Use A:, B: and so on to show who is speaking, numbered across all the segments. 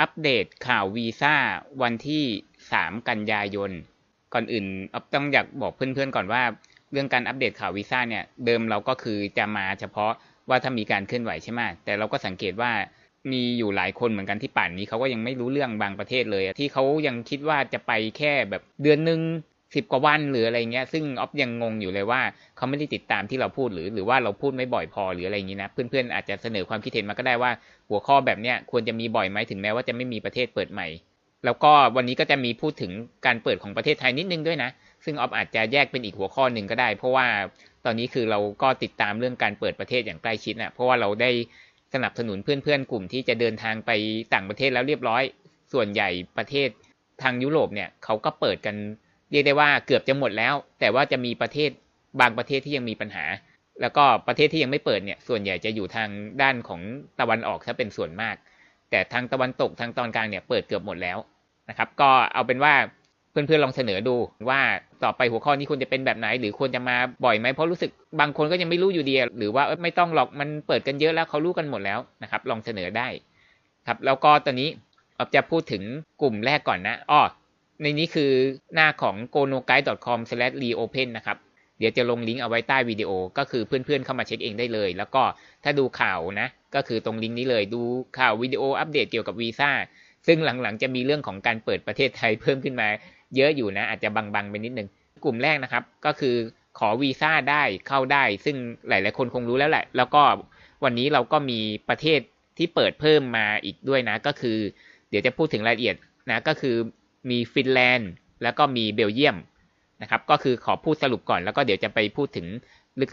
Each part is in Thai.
A: อัปเดตข่าววีซ่าวันที่ 3 กันยายน ก่อนอื่นอ๊อฟต้องอยากบอกเพื่อนๆก่อนว่า เรื่องการอัปเดตข่าววีซ่าเนี่ย เดิมเราก็คือจะมาเฉพาะว่าถ้ามีการเคลื่อนไหวใช่ไหมแต่เราก็สังเกตว่ามีอยู่หลายคนเหมือนกันที่ป่านนี้เขาก็ยังไม่รู้เรื่องบางประเทศเลย ที่เขายังคิดว่าจะไปแค่แบบเดือนหนึ่งสิบกว่าวันหรืออะไรเงี้ย ซึ่งออฟยังงงอยู่เลยว่าเขาไม่ได้ติดตามที่เราพูดหรือ หรือว่าเราพูดไม่บ่อยพอหรืออะไรอย่างนี้นะ เพื่อนๆอาจจะเสนอความคิดเห็นมาก็ได้ว่า หัวข้อแบบเนี้ยควรจะมีบ่อยไหมถึงแม้ว่าจะไม่มีประเทศเปิดใหม่ แล้วก็วันนี้ก็จะมีพูดถึงการเปิดของประเทศไทยนิดนึงด้วยนะ ซึ่งออฟอาจจะแยกเป็นอีกหัวข้อหนึ่งก็ได้ เพราะว่าตอนนี้คือเราก็ติดตามเรื่องการเปิดประเทศอย่างใกล้ชิดนะเพราะว่าเราได้สนับสนุนเพื่อนๆกลุ่มที่จะเดินทางไปต่างประเทศแล้วเรียบร้อย ส่วนใหญ่ประเทศทางยุโรปเนี่ยเขาก็เปิดกันเรียกได้ว่าเกือบจะหมดแล้ว แต่ว่าจะมีประเทศบางประเทศที่ยังมีปัญหา แล้วก็ประเทศที่ยังไม่เปิดเนี่ย ส่วนใหญ่จะอยู่ทางด้านของตะวันออกถ้าเป็นส่วนมาก แต่ทางตะวันตกทางตอนกลางเนี่ยเปิดเกือบหมดแล้วนะครับ ก็เอาเป็นว่าเพื่อนๆลองเสนอดูว่าต่อไปหัวข้อนี้ควรจะเป็นแบบไหน หรือควรจะมาบ่อยไหมเพราะรู้สึกบางคนก็ยังไม่รู้อยู่ดี หรือว่าไม่ต้องหรอกมันเปิดกันเยอะแล้วเขารู้กันหมดแล้วนะครับ ลองเสนอได้ครับแล้วก็ตอนนี้ออจะพูดถึงกลุ่มแรกก่อนนะอ้อในนี้คือหน้าของ g o n o g u i d e c o m r e o p e n นะครับ เดี๋ยวจะลงลิงก์เอาไว้ใต้วิดีโอ ก็คือเพื่อนๆเข้ามาเช็คเองได้เลย แล้วก็ถ้าดูข่าวนะ ก็คือตรงลิงก์นี้เลยดูข่าววิดีโออัปเดตเกี่ยวกับวีซ่าซึ่งหลังๆจะมีเรื่องของการเปิดประเทศไทยเพิ่มขึ้นมา เยอะอยู่นะ อาจจะบังๆไปนิดนึงกลุ่มแรกนะครับ ก็คือขอวีซ่าได้เข้าได้ ซึ่งหลายๆคนคงรู้แล้วแหละ แล้วก็วันนี้เราก็มีประเทศที่เปิดเพิ่มมาอีกด้วยนะ ก็คือ เดี๋ยวจะพูดถึงรายละเอียดนะก็คือมีฟินแลนด์ แล้วก็มีเบลเยียม นะครับ ก็คือขอพูดสรุปก่อนแล้วก็เดี๋ยวจะไปพูดถึง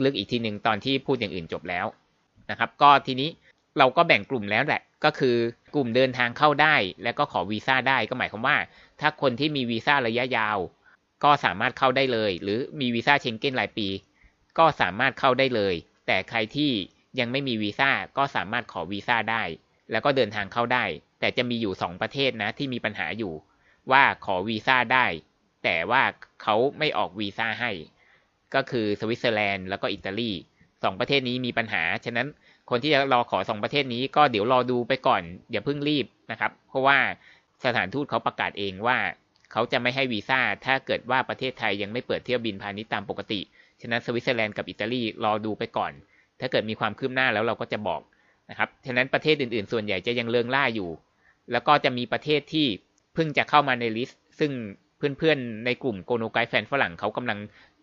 A: ลึกๆอีกทีหนึ่งตอนที่พูดอย่างอื่นจบแล้วนะครับ ก็ทีนี้เราก็แบ่งกลุ่มแล้วแหละ ก็คือกลุ่มเดินทางเข้าได้ แล้วก็ขอวีซ่าได้ก็หมายความว่า ถ้าคนที่มีวีซ่าระยะยาว ก็สามารถเข้าได้เลย หรือมีวีซ่าเชงเก้นรายปี ก็สามารถเข้าได้เลย แต่ใครที่ยังไม่มีวีซ่าก็สามารถขอวีซ่าได้ แล้วก็เดินทางเข้าได้ แต่จะมีอยู่ 2 ประเทศนะที่มีปัญหาอยู่ ว่าขอวีซ่าได้ แต่ว่า เขาไม่ออกวีซ่าให้ ก็คือสวิตเซอร์แลนด์แล้วก็อิตาลีสองประเทศนี้มีปัญหา ฉะนั้นคนที่จะรอขอสองประเทศนี้ก็เดี๋ยวรอดูไปก่อนอย่าเพิ่งรีบนะครับ เพราะว่าสถานทูตเขาประกาศเองว่า เขาจะไม่ให้วีซ่าถ้าเกิดว่าประเทศไทยยังไม่เปิดเที่ยวบินพาณิชย์ตามปกติ ฉะนั้นสวิตเซอร์แลนด์กับอิตาลีรอดูไปก่อน ถ้าเกิดมีความคืบหน้าแล้วเราก็จะบอกนะครับ ฉะนั้นประเทศอื่นๆ ส่วนใหญ่จะยังเริงร่าอยู่ แล้วก็จะมีประเทศที่เพิ่งจะเข้ามาใน list ซึ่ง เพื่อนๆในกลุ่ม Go No Guide แฟนฝรั่งเขากำลัง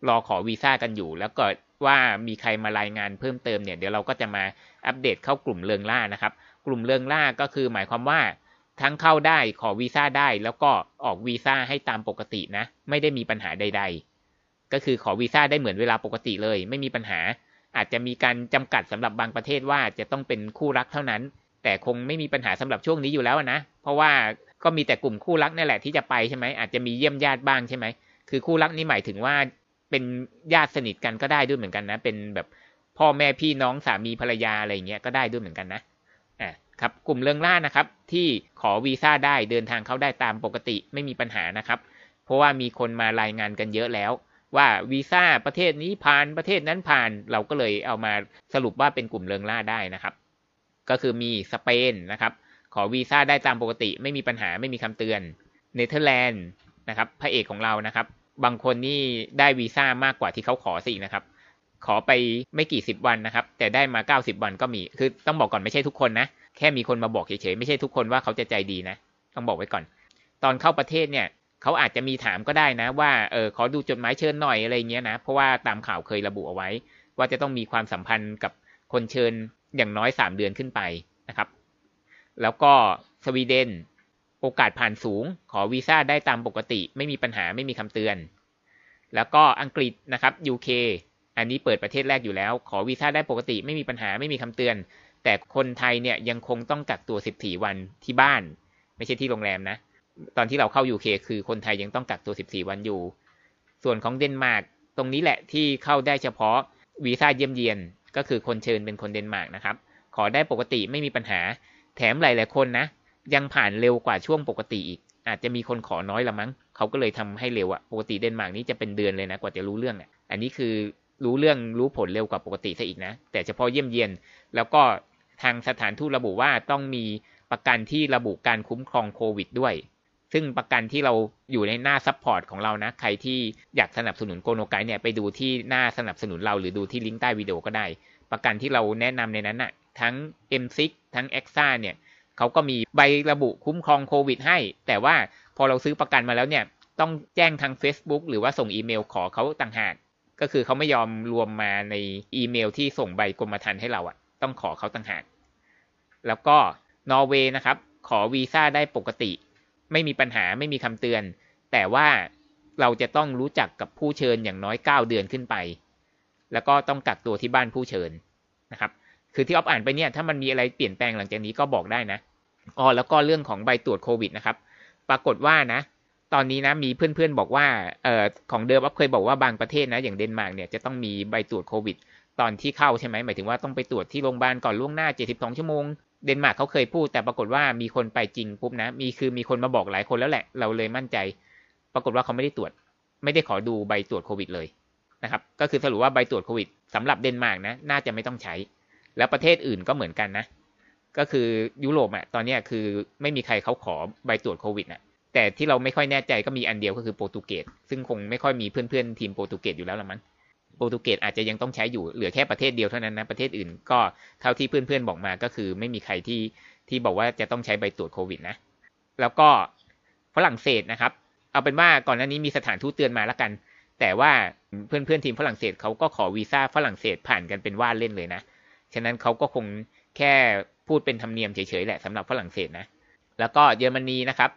A: รอขอวีซ่ากันอยู่ แล้วก็ว่ามีใครมารายงานเพิ่มเติมเนี่ยเดี๋ยวเราก็จะมาอัปเดตเข้ากลุ่มเริงร่านะครับ กลุ่มเริงร่าก็คือหมายความว่าทั้งเข้าได้ขอวีซ่าได้ แล้วก็ออกวีซ่าให้ตามปกตินะ ไม่ได้มีปัญหาใด ๆ ก็คือขอวีซ่าได้เหมือนเวลาปกติเลย ไม่มีปัญหา อาจจะมีการจำกัดสำหรับบางประเทศว่าจะต้องเป็นคู่รักเท่านั้น แต่คงไม่มีปัญหาสำหรับช่วงนี้อยู่แล้วนะ เพราะว่า ก็มีแต่กลุ่มคู่รักนี่แหละที่จะไปใช่ไหมอาจจะมีเยี่ยมญาติบ้างใช่ไหมคือคู่รักนี่หมายถึงว่าเป็นญาติสนิทกันก็ได้ด้วยเหมือนกันนะ เป็นแบบพ่อแม่พี่น้องสามีภรรยาอะไรเงี้ยก็ได้ด้วยเหมือนกันนะอ่าครับกลุ่มเรื่องล่านะครับ ที่ขอวีซ่าได้เดินทางเข้าได้ตามปกติไม่มีปัญหานะครับ เพราะว่ามีคนมารายงานกันเยอะแล้ว ว่าวีซ่าประเทศนี้ผ่านประเทศนั้นผ่าน เราก็เลยเอามาสรุปว่าเป็นกลุ่มเริงร่าได้นะครับ ก็คือมีสเปนนะครับ ขอวีซ่าได้ตามปกติ ไม่มีปัญหาไม่มีคำเตือนเนเธอร์แลนด์นะครับพระเอกของเรานะครับ บางคนนี่ได้วีซ่ามากกว่าที่เขาขอสินะครับ ขอไปไม่กี่สิบวันนะครับ แต่ได้มาเก้าสิบวันก็มี คือต้องบอกก่อนไม่ใช่ทุกคนนะ แค่มีคนมาบอกเฉยๆ ไม่ใช่ทุกคนว่าเขาจะใจดีนะ ต้องบอกไว้ก่อน ตอนเข้าประเทศเนี่ยเขาอาจจะมีถามก็ได้นะ ว่าเออขอดูจดหมายเชิญหน่อยอะไรเงี้ยนะ เพราะว่าตามข่าวเคยระบุเอาไว้ ว่าจะต้องมีความสัมพันธ์กับคนเชิญอย่างน้อยสามเดือนขึ้นไปนะครับ แล้วก็สวีเดน โอกาสผ่านสูง ขอวีซ่าได้ตามปกติ ไม่มีปัญหาไม่มีคำเตือน แล้วก็อังกฤษนะครับ UK อันนี้เปิดประเทศแรกอยู่แล้ว ขอวีซ่าได้ปกติ ไม่มีปัญหาไม่มีคำเตือน แต่คนไทยเนี่ยยังคงต้องกักตัว 14 วันที่บ้าน ไม่ใช่ที่โรงแรมนะ ตอนที่เราเข้า UK คือคนไทยยังต้องกักตัว 14 วันอยู่ ส่วนของเดนมาร์กตรงนี้แหละที่เข้าได้เฉพาะวีซ่าเยี่ยมเยียนก็คือคนเชิญเป็นคนเดนมาร์กนะครับ ขอได้ปกติไม่มีปัญหา แถมหลายๆคนนะ ยังผ่านเร็วกว่าช่วงปกติอีก อาจจะมีคนขอน้อยละมั้ง เขาก็เลยทำให้เร็วอะปกติเดนมาร์กนี้จะเป็นเดือนเลยนะ กว่าจะรู้เรื่องเนี่ยอันนี้คือรู้เรื่องรู้ผลเร็วกว่าปกติซะอีกนะ แต่เฉพาะเยี่ยมเยียน แล้วก็ทางสถานทูตระบุว่าต้องมีประกันที่ระบุการคุ้มครองโควิดด้วย ซึ่งประกันที่เราอยู่ในหน้า support ของเรานะ ใครที่อยากสนับสนุน Go No Guide เนี่ยไปดูที่หน้าสนับสนุนเราหรือดูที่ลิงก์ใต้วิดีโอก็ได้ ประกันที่เราแนะนำในนั้นนะ่ะ ทั้ง M6 ทั้ง e x a เนี่ยเขาก็มีใบระบุคุ้มครองโควิดให้ แต่ว่าพอเราซื้อประกันมาแล้วเนี่ย ต้องแจ้งทาง Facebook หรือว่าส่งอีเมลขอเขาต่างหาก ก็คือเขาไม่ยอมรวมมาในอีเมลที่ส่งใบกรมธรรม์ให้เราอะต้องขอเขาต่างหาก แล้วก็นอร์เวย์นะครับ ขอวีซ่าได้ปกติ ไม่มีปัญหาไม่มีคำเตือน แต่ว่าเราจะต้องรู้จักกับผู้เชิญอย่างน้อย 9 เดือนขึ้นไป แล้วก็ต้องกักตัวที่บ้านผู้เชิญนะครับ คือที่ออฟอ่านไปเนี่ยถ้ามันมีอะไรเปลี่ยนแปลงหลังจากนี้ก็บอกได้นะอ๋อแล้วก็เรื่องของใบตรวจโควิดนะครับ ปรากฏว่านะ ตอนนี้นะมีเพื่อนๆบอกว่าเอ่อของเดิมออฟเคยบอกว่าบางประเทศนะ อย่างเดนมาร์กเนี่ยจะต้องมีใบตรวจโควิด ตอนที่เข้าใช่ไหมหมายถึงว่าต้องไปตรวจที่โรงพยาบาลก่อนล่วงหน้า 72 ชั่วโมงเดนมาร์กเขาเคยพูดแต่ปรากฏว่ามีคนไปจริงปุ๊บนะ มีคือมีคนมาบอกหลายคนแล้วแหละ เราเลยมั่นใจ ปรากฏว่าเขาไม่ได้ตรวจ ไม่ได้ขอดูใบตรวจโควิดเลยนะครับ ก็คือสรุปว่าใบตรวจโควิดสำหรับเดนมาร์กนะ น่าจะไม่ต้องใช้ แล้วประเทศอื่นก็เหมือนกันนะ ก็คือยุโรปอะตอนนี้คือไม่มีใครเขาขอใบตรวจโควิดอะแต่ที่เราไม่ค่อยแน่ใจก็มีอันเดียวก็คือโปรตุเกสซึ่งคงไม่ค่อยมีเพื่อนๆทีมโปรตุเกสอยู่แล้วละมั้งโปรตุเกสอาจจะยังต้องใช้อยู่เหลือแค่ประเทศเดียวเท่านั้นนะประเทศอื่นก็เท่าที่เพื่อนๆบอกมาก็คือไม่มีใครที่ที่บอกว่าจะต้องใช้ใบตรวจโควิดนะแล้วก็ฝรั่งเศสนะครับ เอาเป็นว่าก่อนหน้านี้มีสถานทูตเตือนมาแล้วกัน แต่ว่าเพื่อนๆทีมฝรั่งเศสเขาก็ขอวีซ่าฝรั่งเศสผ่านกันเป็นว่าเล่นเลยนะ ฉะนั้นเขาก็คงแค่พูดเป็นธรรมเนียมเฉยๆแหละสำหรับฝรั่งเศสนะ แล้วก็เยอรมนีนะครับ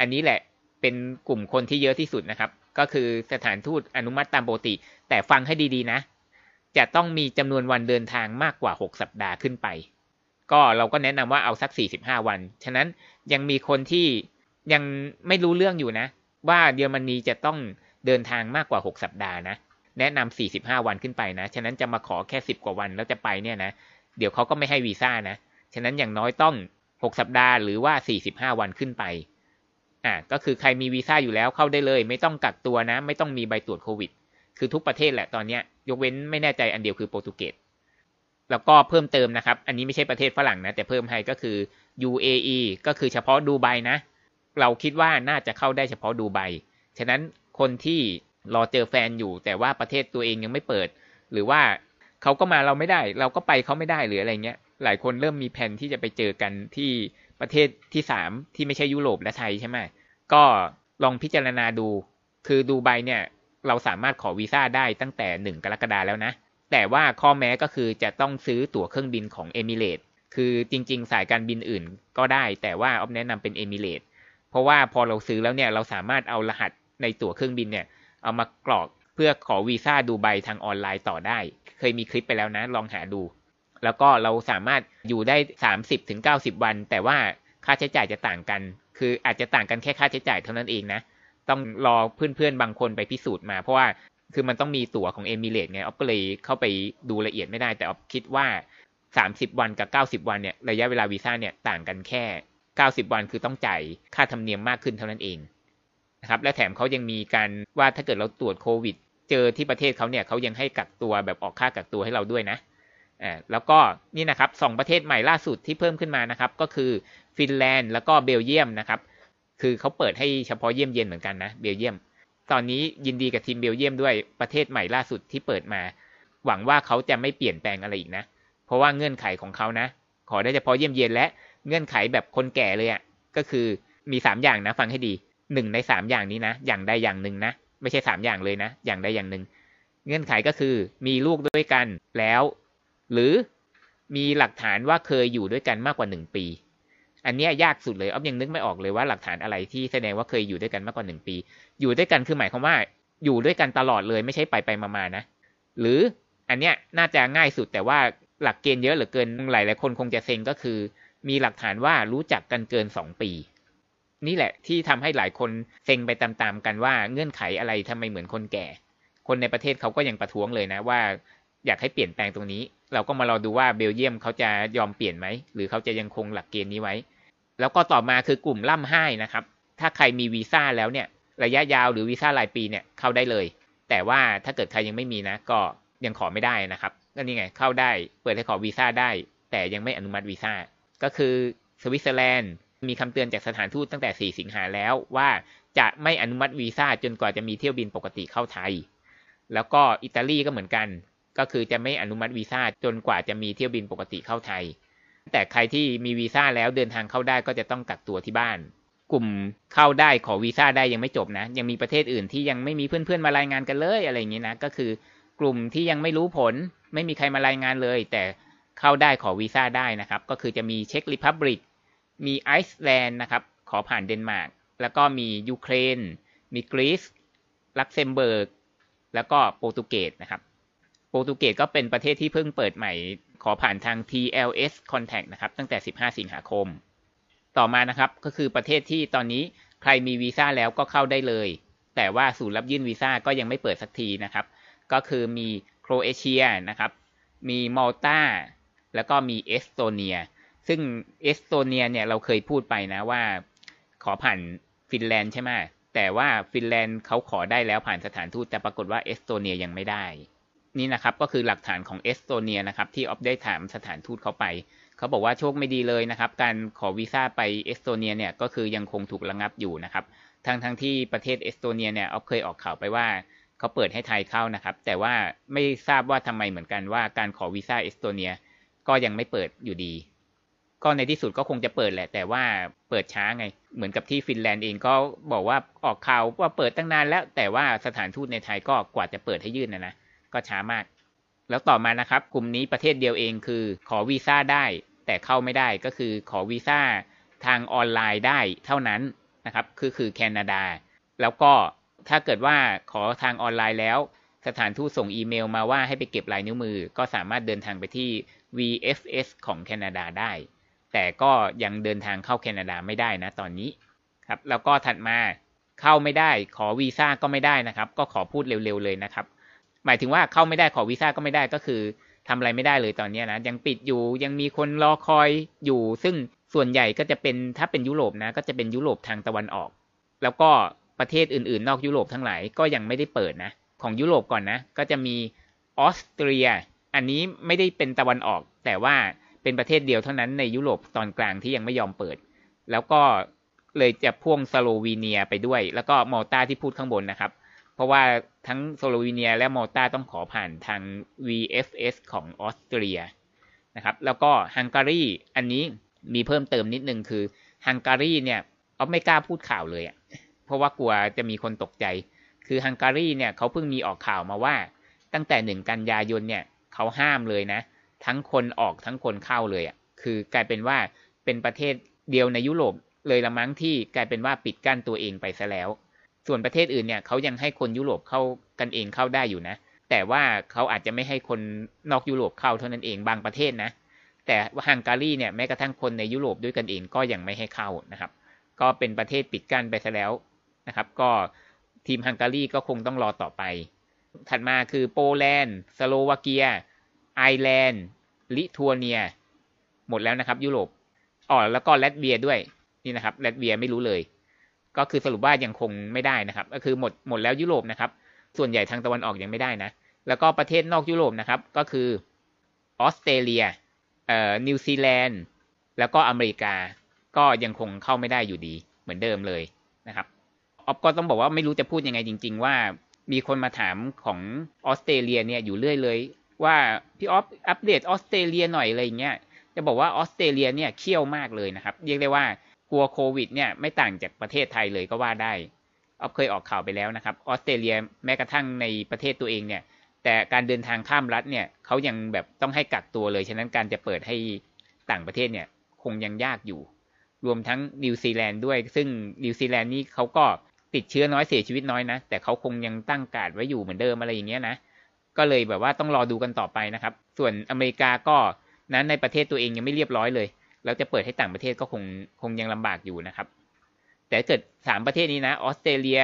A: อันนี้แหละเป็นกลุ่มคนที่เยอะที่สุดนะครับ ก็คือสถานทูตอนุมัติตามปกติ แต่ฟังให้ดีๆนะ จะต้องมีจำนวนวันเดินทางมากกว่า 6 สัปดาห์ขึ้นไป ก็เราก็แนะนำว่าเอาสัก 45 วัน ฉะนั้นยังมีคนที่ยังไม่รู้เรื่องอยู่นะ ว่าเยอรมนีจะต้องเดินทางมากกว่า 6 สัปดาห์นะ แนะนำ45 วันขึ้นไปนะ ฉะนั้นจะมาขอแค่ 10 กว่าวันแล้วจะไปเนี่ยนะ เดี๋ยวเขาก็ไม่ให้วีซ่านะ ฉะนั้นอย่างน้อยต้อง 6 สัปดาห์หรือว่า 45 วันขึ้นไป อ่า ก็คือใครมีวีซ่าอยู่แล้วเข้าได้เลย ไม่ต้องกักตัวนะ ไม่ต้องมีใบตรวจโควิด คือทุกประเทศแหละตอนเนี้ยกเว้นไม่แน่ใจอันเดียวคือโปรตุเกส แล้วก็เพิ่มเติมนะครับ อันนี้ไม่ใช่ประเทศฝรั่งนะ แต่เพิ่มให้ก็คือ UAE ก็คือเฉพาะดูไบนะ เราคิดว่าน่าจะเข้าได้เฉพาะดูไบ ฉะนั้นคนที่ รอเจอแฟนอยู่ แต่ว่าประเทศตัวเองยังไม่เปิด หรือว่าเขาก็มาเราไม่ได้ เราก็ไปเขาไม่ได้หรืออะไรเงี้ย หลายคนเริ่มมีแผนที่จะไปเจอกันที่ประเทศที่สามที่ไม่ใช่ยุโรปและไทยใช่ไหมก็ลองพิจารณาดู คือดูไบเนี่ย เราสามารถขอวีซ่าได้ตั้งแต่หนึ่งกรกฎาแล้วนะ แต่ว่าข้อแม้ก็คือจะต้องซื้อตั๋วเครื่องบินของเอมิเรตคือจริง ๆ สายการบินอื่นก็ได้ แต่ว่าออฟแนะนำเป็นเอมิเรตเพราะว่าพอเราซื้อแล้วเนี่ยเราสามารถเอารหัสในตั๋วเครื่องบินเนี่ย เอามากรอกเพื่อขอวีซ่าดูไบทางออนไลน์ต่อได้ เคยมีคลิปไปแล้วนะ ลองหาดู แล้วก็เราสามารถอยู่ได้ 30-90วัน แต่ว่าค่าใช้จ่ายจะต่างกัน คืออาจจะต่างกันแค่ค่าใช้จ่ายเท่านั้นเองนะ ต้องรอเพื่อนๆบางคนไปพิสูจน์มา เพราะว่าคือมันต้องมีตั๋วของเอมิเรตไงออฟก็เลยเข้าไปดูละเอียดไม่ได้ แต่ออฟคิดว่า 30 วันกับ 90 วันเนี่ยระยะเวลาวีซ่าเนี่ยต่างกันแค่ 90 วันคือต้องจ่ายค่าธรรมเนียมมากขึ้นเท่านั้นเอง นะครับและแถมเขายังมีการว่าถ้าเกิดเราตรวจโควิด เจอที่ประเทศเขาเนี่ยเขายังให้กักตัวแบบออกค่ากักตัวให้เราด้วยนะอ่าแล้วก็นี่นะครับสองประเทศใหม่ล่าสุดที่เพิ่มขึ้นมานะครับ ก็คือฟินแลนด์แล้วก็เบลเยียมนะครับ คือเขาเปิดให้เฉพาะเยี่ยมเยียนเหมือนกันนะเบลเยียม ตอนนี้ยินดีกับทีมเบลเยียมด้วยประเทศใหม่ล่าสุดที่เปิดมา หวังว่าเขาจะไม่เปลี่ยนแปลงอะไรอีกนะ เพราะว่าเงื่อนไขของเขานะ ขอได้เฉพาะเยี่ยมเยียนและเงื่อนไขแบบคนแก่เลยอะ่ะก็คือมีสามอย่างนะฟังให้ดี หนึ่งในสามอย่างนี้นะ อย่างใดอย่างหนึ่งนะ ไม่ใช่สามอย่างเลยนะ อย่างใดอย่างหนึ่ง เงื่อนไขก็คือมีลูกด้วยกันแล้ว หรือมีหลักฐานว่าเคยอยู่ด้วยกันมากกว่าหนึ่งปี อันนี้ยากสุดเลยอ๊อฟยังนึกไม่ออกเลยว่าหลักฐานอะไรที่แสดงว่าเคยอยู่ด้วยกันมากกว่าหนึ่งปี อยู่ด้วยกันคือหมายความว่า อยู่ด้วยกันตลอดเลยไม่ใช่ไปไปมาๆนะ หรืออันเนี้ยน่าจะง่ายสุดแต่ว่าหลักเกณฑ์เยอะเหลือเกินหลายหลายคนคงจะเซ็งก็คือ มีหลักฐานว่ารู้จักกันเกินสองปี นี่แหละที่ทำให้หลายคนเซ็งไปตามๆกันว่าเงื่อนไขอะไรทำไมเหมือนคนแก่ คนในประเทศเขาก็ยังประท้วงเลยนะว่า อยากให้เปลี่ยนแปลงตรงนี้ เราก็มารอดูว่าเบลเยียมเขาจะยอมเปลี่ยนไหมหรือเขาจะยังคงหลักเกณฑ์นี้ไว้ แล้วก็ต่อมาคือกลุ่มล่ำไห้นะครับ ถ้าใครมีวีซ่าแล้วเนี่ย ระยะยาวหรือวีซ่ารายปีเนี่ยเข้าได้เลย แต่ว่าถ้าเกิดใครยังไม่มีนะ ก็ยังขอไม่ได้นะครับก็นี่ไงเข้าได้เปิดให้ขอวีซ่าได้ แต่ยังไม่อนุมัติวีซ่าก็คือสวิตเซอร์แลนด์ มีคำเตือนจากสถานทูตตั้งแต่ 4 สิงหาแล้วว่าจะไม่อนุมัติวีซ่าจนกว่าจะมีเที่ยวบินปกติเข้าไทย แล้วก็อิตาลีก็เหมือนกัน ก็คือจะไม่อนุมัติวีซ่าจนกว่าจะมีเที่ยวบินปกติเข้าไทย แต่ใครที่มีวีซ่าแล้วเดินทางเข้าได้ก็จะต้องกักตัวที่บ้าน กลุ่มเข้าได้ขอวีซ่าได้ยังไม่จบนะ ยังมีประเทศอื่นที่ยังไม่มีเพื่อนๆมารายงานกันเลยอะไรอย่างนี้นะ ก็คือกลุ่มที่ยังไม่รู้ผล ไม่มีใครมารายงานเลย แต่เข้าได้ขอวีซ่าได้นะครับ ก็คือจะมี Czech Republic มีไอซ์แลนด์นะครับ ขอผ่านเดนมาร์ก แล้วก็มียูเครน มีกรีซ ลักเซมเบิร์ก แล้วก็โปรตุเกสนะครับ โปรตุเกสก็เป็นประเทศที่เพิ่งเปิดใหม่ ขอผ่านทาง TLS Contact นะครับ ตั้งแต่ 15 สิงหาคม ต่อมานะครับ ก็คือประเทศที่ตอนนี้ใครมีวีซ่าแล้วก็เข้าได้เลย แต่ว่าศูนย์รับยื่นวีซ่าก็ยังไม่เปิดสักทีนะครับ ก็คือมีโครเอเชียนะครับ มีมัลตาแล้วก็มีเอสโตเนีย ซึ่งเอสโตเนียเนี่ยเราเคยพูดไปนะว่าขอผ่านฟินแลนด์ใช่ไหมแต่ว่าฟินแลนด์เขาขอได้แล้วผ่านสถานทูตแต่ปรากฏว่าเอสโตเนียยังไม่ได้ นี่นะครับก็คือหลักฐานของเอสโตเนียนะครับที่ออฟได้ถามสถานทูตเขาไป เขาบอกว่าโชคไม่ดีเลยนะครับ การขอวีซ่าไปเอสโตเนียเนี่ยก็คือยังคงถูกระงับอยู่นะครับทั้งทั้งที่ประเทศเอสโตเนียเนี่ยออฟเคยออกข่าวไปว่าเขาเปิดให้ไทยเข้านะครับ แต่ว่าไม่ทราบว่าทำไมเหมือนกันว่าการขอวีซ่าเอสโตเนียก็ยังไม่เปิดอยู่ดี ก็ในที่สุดก็คงจะเปิดแหละ แต่ว่าเปิดช้าไง เหมือนกับที่ฟินแลนด์เองก็บอกว่าออกข่าวว่าเปิดตั้งนานแล้ว แต่ว่าสถานทูตในไทยก็กว่าจะเปิดให้ยื่นนะนะก็ช้ามาก แล้วต่อมานะครับ กลุ่มนี้ประเทศเดียวเองคือ ขอวีซ่าได้ แต่เข้าไม่ได้ก็คือขอวีซ่าทางออนไลน์ได้เท่านั้นนะครับ คือคือแคนาดา แล้วก็ถ้าเกิดว่าขอทางออนไลน์แล้ว สถานทูตส่งอีเมลมาว่าให้ไปเก็บลายนิ้วมือ ก็สามารถเดินทางไปที่ VFS ของแคนาดาได้ แต่ก็ยังเดินทางเข้าแคนาดาไม่ได้นะตอนนี้ครับแล้วก็ถัดมาเข้าไม่ได้ขอวีซ่าก็ไม่ได้นะครับ ก็ขอพูดเร็วๆเลยนะครับ หมายถึงว่าเข้าไม่ได้ขอวีซ่าก็ไม่ได้ก็คือทำอะไรไม่ได้เลยตอนนี้นะยังปิดอยู่ยังมีคนรอคอยอยู่ ซึ่งส่วนใหญ่ก็จะเป็นถ้าเป็นยุโรปนะ ก็จะเป็นยุโรปทางตะวันออก แล้วก็ประเทศอื่นๆ นอกยุโรปทั้งหลายก็ยังไม่ได้เปิดนะ ของยุโรปก่อนนะ ก็จะมีออสเตรีย อันนี้ไม่ได้เป็นตะวันออก แต่ว่า เป็นประเทศเดียวเท่านั้นในยุโรปตอนกลางที่ยังไม่ยอมเปิด แล้วก็เลยจะพ่วงสโลวีเนียไปด้วย แล้วก็มอลตาที่พูดข้างบนนะครับ เพราะว่าทั้งสโลวีเนียและมอลตาต้องขอผ่านทาง VFS ของออสเตรียนะครับ แล้วก็ฮังการีอันนี้มีเพิ่มเติมนิดนึงคือฮังการีเนี่ยเอาไม่กล้าพูดข่าวเลยอะ่ะเพราะว่ากลัวจะมีคนตกใจ คือฮังการีเนี่ยเขาเพิ่งมีออกข่าวมาว่า ตั้งแต่หนึ่งกันยายนเนี่ยเขาห้ามเลยนะ ทั้งคนออกทั้งคนเข้าเลยอะ่ะคือกลายเป็นว่าเป็นประเทศเดียวในยุโรปเลยละมั้งที่กลายเป็นว่าปิดกั้นตัวเองไปซะแล้ว ส่วนประเทศอื่นเนี่ยเขายังให้คนยุโรปเข้ากันเองเข้าได้อยู่นะ แต่ว่าเขาอาจจะไม่ให้คนนอกยุโรปเข้าเท่านั้นเองบางประเทศนะ แต่ฮังการีเนี่ยแม้กระทั่งคนในยุโรปด้วยกันเองก็ยังไม่ให้เข้านะครับ ก็เป็นประเทศปิดกั้นไปซะแล้วนะครับ ก็ทีมฮังการีก็คงต้องรอต่อไป ถัดมาคือโปแลนด์สโลวาเกีย ไอร์แลนด์ลิทัวเนีย หมดแล้วนะครับ ยุโรปอ๋อแล้วก็แลตเวียด้วยนี่นะครับแลตเวียไม่รู้เลย ก็คือสรุปว่ายังคงไม่ได้นะครับ ก็คือหมดหมดแล้วยุโรปนะครับ ส่วนใหญ่ทางตะวันออกยังไม่ได้นะ แล้วก็ประเทศนอกยุโรปนะครับ ก็คือออสเตรเลียเอ่อนิวซีแลนด์แล้วก็อเมริกาก็ยังคงเข้าไม่ได้อยู่ดีเหมือนเดิมเลยนะครับออฟก็ต้องบอกว่าไม่รู้จะพูดยังไงจริง ๆ ว่ามีคนมาถามของออสเตรเลียเนี่ยอยู่เรื่อยเลย ว่าพี่ออฟอัปเดตออสเตรเลียหน่อยอะไรเงี้ยจะบอกว่าออสเตรเลียเนี่ยเขี้ยวมากเลยนะครับ เรียกได้ว่ากลัวโควิดเนี่ยไม่ต่างจากประเทศไทยเลยก็ว่าได้ออฟเคยออกข่าวไปแล้วนะครับออสเตรเลียแม้กระทั่งในประเทศตัวเองเนี่ย แต่การเดินทางข้ามรัฐเนี่ยเขายังแบบต้องให้กักตัวเลย ฉะนั้นการจะเปิดให้ต่างประเทศเนี่ยคงยังยากอยู่ รวมทั้งนิวซีแลนด์ด้วย ซึ่งนิวซีแลนด์นี่เขาก็ติดเชื้อน้อยเสียชีวิตน้อยนะ แต่เขาคงยังตั้งการ์ดไว้อยู่เหมือนเดิมอะไรอย่างเงี้ยนะ ก็เลยแบบว่าต้องรอดูกันต่อไปนะครับ ส่วนอเมริกาก็นั้นในประเทศตัวเองยังไม่เรียบร้อยเลย แล้วจะเปิดให้ต่างประเทศก็คงคงยังลำบากอยู่นะครับ แต่เกิดสามประเทศนี้นะออสเตรเลีย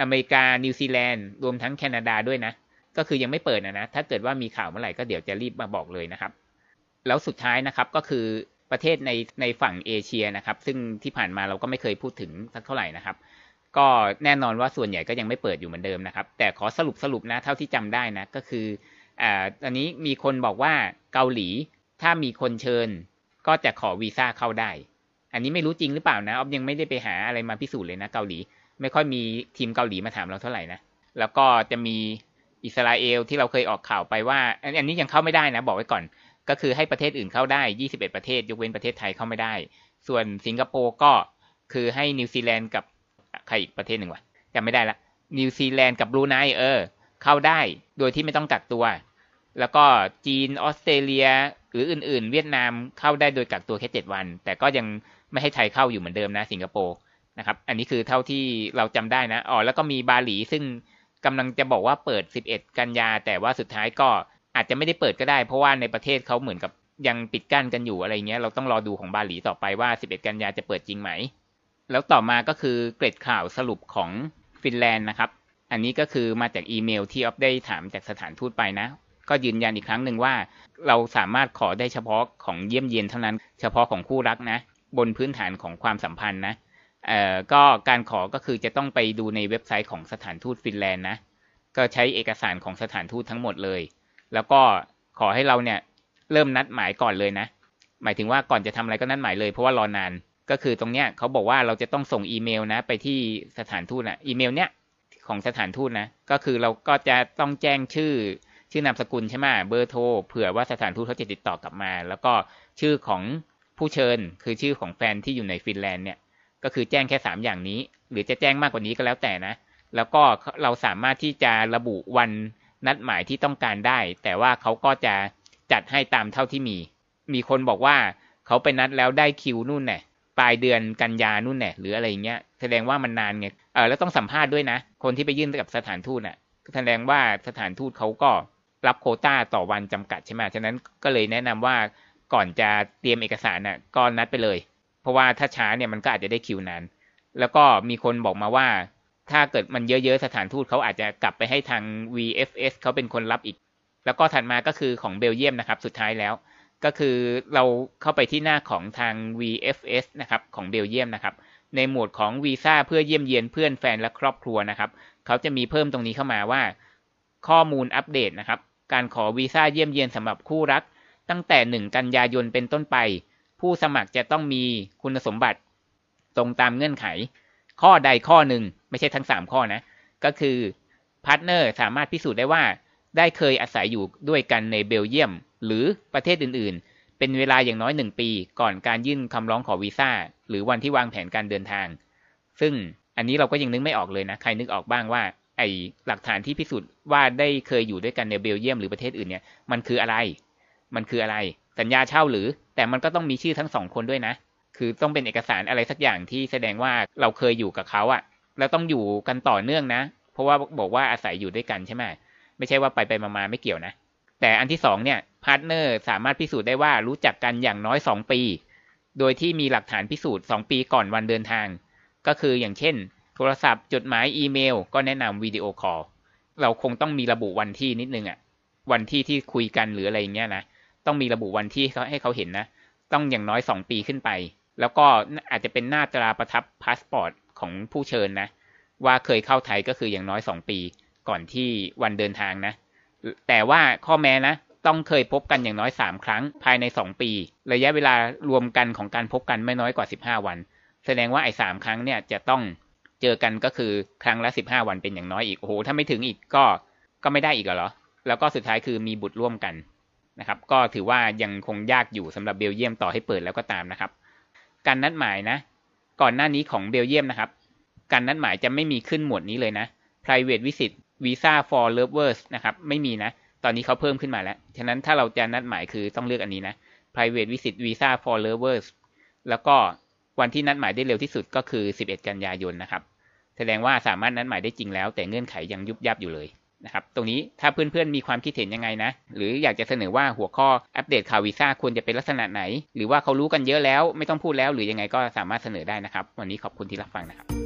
A: อเมริกา นิวซีแลนด์ รวมทั้งแคนาดาด้วยนะ ก็คือยังไม่เปิดนะนะ ถ้าเกิดว่ามีข่าวเมื่อไหร่ก็เดี๋ยวจะรีบมาบอกเลยนะครับ แล้วสุดท้ายนะครับก็คือประเทศในในฝั่งเอเชียนะครับ ซึ่งที่ผ่านมาเราก็ไม่เคยพูดถึงสักเท่าไหร่นะครับ ก็แน่นอนว่าส่วนใหญ่ก็ยังไม่เปิดอยู่เหมือนเดิมนะครับ แต่ขอสรุปสรุปนะเท่าที่จำได้นะ ก็คืออ่าตอนนี้มีคนบอกว่าเกาหลี ถ้ามีคนเชิญ ก็จะขอวีซ่าเข้าได้ อันนี้ไม่รู้จริงหรือเปล่านะออฟยังไม่ได้ไปหาอะไรมาพิสูจน์เลยนะเกาหลี ไม่ค่อยมีทีมเกาหลีมาถามเราเท่าไหร่นะแล้วก็จะมีอิสราเอลที่เราเคยออกข่าวไปว่า อันนี้ยังเข้าไม่ได้นะ บอกไว้ก่อน ก็คือให้ประเทศอื่นเข้าได้ 21 ประเทศ ยกเว้นประเทศไทยเข้าไม่ได้ ส่วนสิงคโปร์ก็คือให้นิวซีแลนด์กับ ใครอีกประเทศหนึ่งวะจำไม่ได้ละนิวซีแลนด์กับบรูไนเออ เข้าได้โดยที่ไม่ต้องกักตัว แล้วก็จีนออสเตรเลีย หรืออื่น ๆ เวียดนามเข้าได้โดยกักตัวแค่เจ็ดวัน แต่ก็ยังไม่ให้ไทยเข้าอยู่เหมือนเดิมนะสิงคโปร์นะครับ อันนี้คือเท่าที่เราจำได้นะอ๋อแล้วก็มีบาหลี ซึ่งกำลังจะบอกว่าเปิด 11 กันยา แต่ว่าสุดท้ายก็อาจจะไม่ได้เปิดก็ได้ เพราะว่าในประเทศเขาเหมือนกับยังปิดกั้นกันอยู่อะไรเงี้ย เราต้องรอดูของบาหลีต่อไปว่า 11 กันยาจะเปิดจริงไหม แล้วต่อมาก็คือเกร็ดข่าวสรุปของฟินแลนด์นะครับ อันนี้ก็คือมาจากอีเมลที่ออฟได้ถามจากสถานทูตไปนะ ก็ยืนยันอีกครั้งหนึ่งว่า เราสามารถขอได้เฉพาะของเยี่ยมเยียนเท่านั้น เฉพาะของคู่รักนะ บนพื้นฐานของความสัมพันธ์นะเอ่อก็การขอก็คือจะต้องไปดูในเว็บไซต์ของสถานทูตฟินแลนด์นะ ก็ใช้เอกสารของสถานทูตทั้งหมดเลย แล้วก็ขอให้เราเนี่ยเริ่มนัดหมายก่อนเลยนะ หมายถึงว่าก่อนจะทำอะไรก็นัดหมายเลยเพราะว่ารอนาน ก็คือตรงเนี้ยเขาบอกว่าเราจะต้องส่งอีเมลนะ ไปที่สถานทูตนะอีเมลเนี้ยของสถานทูตนะ ก็คือเราก็จะต้องแจ้งชื่อชื่อนามสกุลใช่ไหมเบอร์โทรเผื่อว่าสถานทูตเขาจะติดต่อกลับมา แล้วก็ชื่อของผู้เชิญ คือชื่อของแฟนที่อยู่ในฟินแลนด์เนี่ย ก็คือแจ้งแค่สามอย่างนี้ หรือจะแจ้งมากกว่านี้ก็แล้วแต่นะ แล้วก็เราสามารถที่จะระบุวันนัดหมายที่ต้องการได้ แต่ว่าเขาก็จะจัดให้ตามเท่าที่มี มีคนบอกว่าเขาไปนัดแล้วได้คิวนู่นเนี่ย ปลายเดือนกันยานู่นเนี่ยหรืออะไรเงี้ยแสดงว่ามันนานไงเออแล้วต้องสัมภาษณ์ด้วยนะ คนที่ไปยื่นกับสถานทูตน่ะแสดงว่าสถานทูตเขาก็รับโคต้าต่อวันจำกัดใช่ไหมฉะนั้นก็เลยแนะนำว่าก่อนจะเตรียมเอกสารน่ะก็นัดไปเลย เพราะว่าถ้าช้าเนี่ยมันก็อาจจะได้คิวนานแล้วก็มีคนบอกมาว่า ถ้าเกิดมันเยอะๆสถานทูตเขาอาจจะกลับไปให้ทาง VFS เขาเป็นคนรับอีก แล้วก็ถัดมาก็คือของเบลเยียมนะครับ สุดท้ายแล้ว ก็คือเราเข้าไปที่หน้าของทาง VFS นะครับของเบลเยียมนะครับ ในหมวดของวีซ่าเพื่อเยี่ยมเยียนเพื่อนแฟนและครอบครัวนะครับ เขาจะมีเพิ่มตรงนี้เข้ามาว่า ข้อมูลอัปเดตนะครับ การขอวีซ่าเยี่ยมเยียนสำหรับคู่รัก ตั้งแต่ 1 กันยายนเป็นต้นไป ผู้สมัครจะต้องมีคุณสมบัติ ตรงตามเงื่อนไข ข้อใดข้อหนึ่งไม่ใช่ทั้ง 3 ข้อนะ ก็คือ partner สามารถพิสูจน์ได้ว่า ได้เคยอาศัยอยู่ด้วยกันในเบลเยียม หรือประเทศอื่นๆ เป็นเวลาอย่างน้อย 1 ปี ก่อนการยื่นคำร้องขอวีซ่า หรือวันที่วางแผนการเดินทาง ซึ่งอันนี้เราก็ยังนึกไม่ออกเลยนะ ใครนึกออกบ้างว่า ไอหลักฐานที่พิสูจน์ว่าได้เคยอยู่ด้วยกันในเบลเยียมหรือประเทศอื่นเนี่ย มันคืออะไร มันคืออะไร สัญญาเช่าหรือ แต่มันก็ต้องมีชื่อทั้งสองคนด้วยนะ คือต้องเป็นเอกสารอะไรสักอย่างที่แสดงว่าเราเคยอยู่กับเขาอะแล้วต้องอยู่กันต่อเนื่องนะ เพราะว่าบอกว่าอาศัยอยู่ด้วยกันใช่ไหมไม่ใช่ว่าไปไปมาๆไม่เกี่ยวนะ แต่อันที่สองเนี่ย partner สามารถพิสูจน์ได้ว่ารู้จักกันอย่างน้อยสองปี โดยที่มีหลักฐานพิสูจน์สองปีก่อนวันเดินทาง ก็คืออย่างเช่น โทรศัพท์จดหมายอีเมล ก็แนะนำวิดีโอคอลเราคงต้องมีระบุวันที่นิดนึงอะวันที่ที่คุยกันหรืออะไรอย่างเงี้ยนะต้องมีระบุวันที่เขาให้เขาเห็นนะ ต้องอย่างน้อยสองปีขึ้นไป แล้วก็อาจจะเป็นหน้าตราประทับพาสปอร์ตของผู้เชิญนะ ว่าเคยเข้าไทยก็คืออย่างน้อยสองปี ก่อนที่วันเดินทางนะ แต่ว่าข้อแม้นะ ต้องเคยพบกันอย่างน้อยสามครั้งภายในสองปี ระยะเวลารวมกันของการพบกันไม่น้อยกว่าสิบห้าวัน แสดงว่าไอ้สามครั้งเนี่ยจะต้องเจอกันก็คือครั้งละสิบห้าวันเป็นอย่างน้อยอีกโอ้โหถ้าไม่ถึงอีกก็ก็ไม่ได้อีกเหรอแล้วก็สุดท้ายคือมีบุตรร่วมกันนะครับ ก็ถือว่ายังคงยากอยู่สำหรับเบลเยียมต่อให้เปิดแล้วก็ตามนะครับ การนัดหมายนะ ก่อนหน้านี้ของเบลเยียมนะครับ การนัดหมายจะไม่มีขึ้นหมวดนี้เลยนะ private visit visa for lovers นะครับ ไม่มีนะ ตอนนี้เขาเพิ่มขึ้นมาแล้ว ฉะนั้นถ้าเราจะนัดหมายคือต้องเลือกอันนี้นะ private visit visa for lovers แล้วก็วันที่นัดหมายได้เร็วที่สุดก็คือ 11 กันยายนนะครับ แสดงว่าสามารถนัดหมายได้จริงแล้ว แต่เงื่อนไขยังยุบยับอยู่เลยนะครับ ตรงนี้ถ้าเพื่อนๆมีความคิดเห็นยังไงนะ หรืออยากจะเสนอว่าหัวข้ออัปเดตข่าววีซ่าควรจะเป็นลักษณะไหน หรือว่าเขารู้กันเยอะแล้วไม่ต้องพูดแล้ว หรือยังไงก็สามารถเสนอได้นะครับ วันนี้ขอบคุณที่รับฟังนะครับ